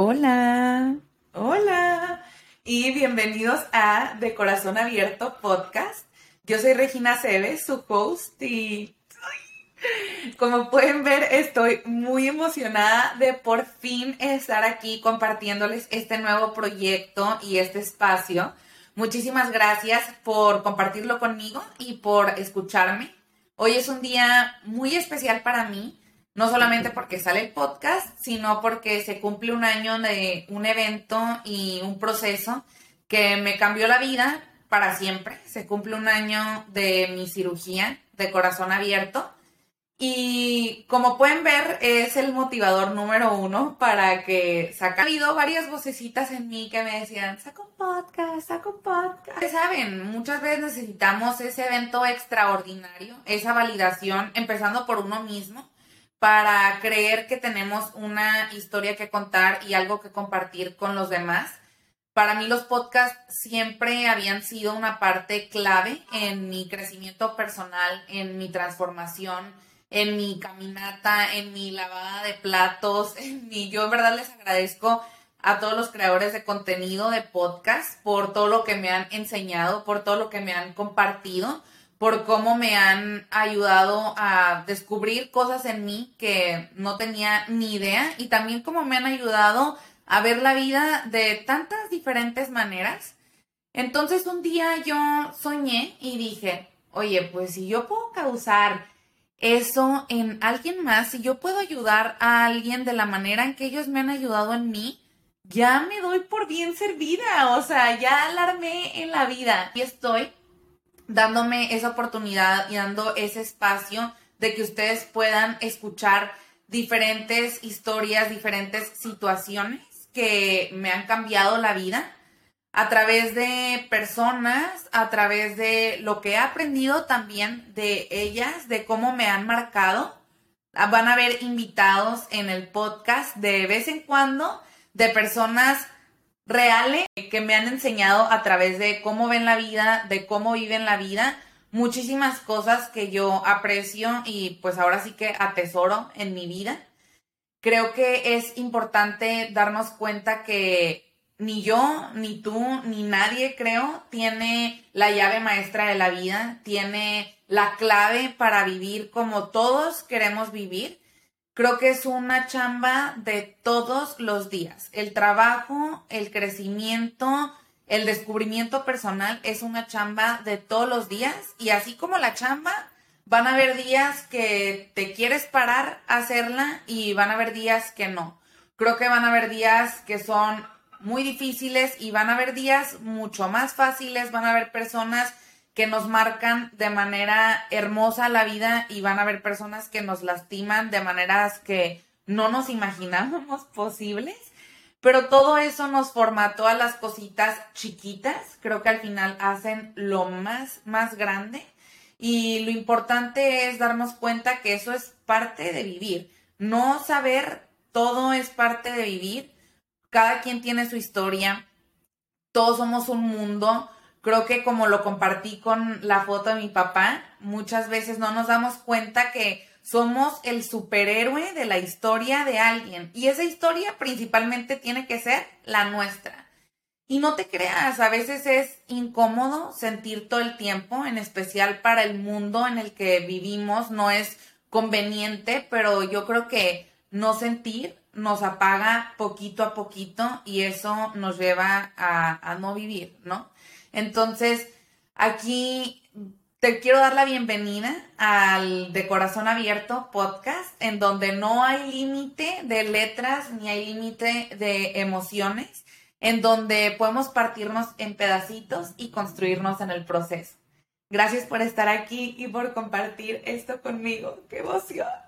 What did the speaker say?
Hola, hola y bienvenidos a De Corazón Abierto Podcast. Yo soy Regina Cebes, su host y como pueden ver estoy muy emocionada de por fin estar aquí compartiéndoles este nuevo proyecto y este espacio. Muchísimas gracias por compartirlo conmigo y por escucharme. Hoy es un día muy especial para mí no solamente porque sale el podcast, sino porque se cumple un año de un evento y un proceso que me cambió la vida para siempre. Se cumple un año de mi cirugía de corazón abierto. Y como pueden ver, es el motivador número uno para que saca. Ha habido varias vocecitas en mí que me decían, saca un podcast, saca un podcast. Saben, muchas veces necesitamos ese evento extraordinario, esa validación, empezando por uno mismo para creer que tenemos una historia que contar y algo que compartir con los demás. Para mí los podcasts siempre habían sido una parte clave en mi crecimiento personal, en mi transformación, en mi caminata, en mi lavada de platos, en. Yo en verdad les agradezco a todos los creadores de contenido de podcast por todo lo que me han enseñado, por todo lo que me han compartido por cómo me han ayudado a descubrir cosas en mí que no tenía ni idea y también cómo me han ayudado a ver la vida de tantas diferentes maneras. Entonces un día yo soñé y dije, oye, pues si yo puedo causar eso en alguien más, si yo puedo ayudar a alguien de la manera en que ellos me han ayudado en mí, ya me doy por bien servida, o sea, ya alarmé en la vida y estoy dándome esa oportunidad y dando ese espacio de que ustedes puedan escuchar diferentes historias, diferentes situaciones que me han cambiado la vida a través de personas, a través de lo que he aprendido también de ellas, de cómo me han marcado. Van a haber invitados en el podcast de vez en cuando de personas reales que me han enseñado a través de cómo ven la vida, de cómo viven la vida, muchísimas cosas que yo aprecio y pues ahora sí que atesoro en mi vida. Creo que es importante darnos cuenta que ni yo, ni tú, ni nadie, creo, tiene la llave maestra de la vida, tiene la clave para vivir como todos queremos vivir. Creo que es una chamba de todos los días. El trabajo, el crecimiento, el descubrimiento personal es una chamba de todos los días y así como la chamba, van a haber días que te quieres parar a hacerla y van a haber días que no. Creo que van a haber días que son muy difíciles y van a haber días mucho más fáciles, van a haber personas que nos marcan de manera hermosa la vida y van a haber personas que nos lastiman de maneras que no nos imaginábamos posibles. Pero todo eso nos formató a las cositas chiquitas. Creo que al final hacen lo más, más grande. Y lo importante es darnos cuenta que eso es parte de vivir. No saber todo es parte de vivir. Cada quien tiene su historia. Todos somos un mundo Creo que como lo compartí con la foto de mi papá, muchas veces no nos damos cuenta que somos el superhéroe de la historia de alguien y esa historia principalmente tiene que ser la nuestra. Y no te creas, a veces es incómodo sentir todo el tiempo, en especial para el mundo en el que vivimos, no es conveniente, pero yo creo que no sentir nos apaga poquito a poquito y eso nos lleva a, no vivir, ¿no? Entonces, aquí te quiero dar la bienvenida al De Corazón Abierto podcast, en donde no hay límite de letras ni hay límite de emociones, en donde podemos partirnos en pedacitos y construirnos en el proceso. Gracias por estar aquí y por compartir esto conmigo. ¡Qué emoción!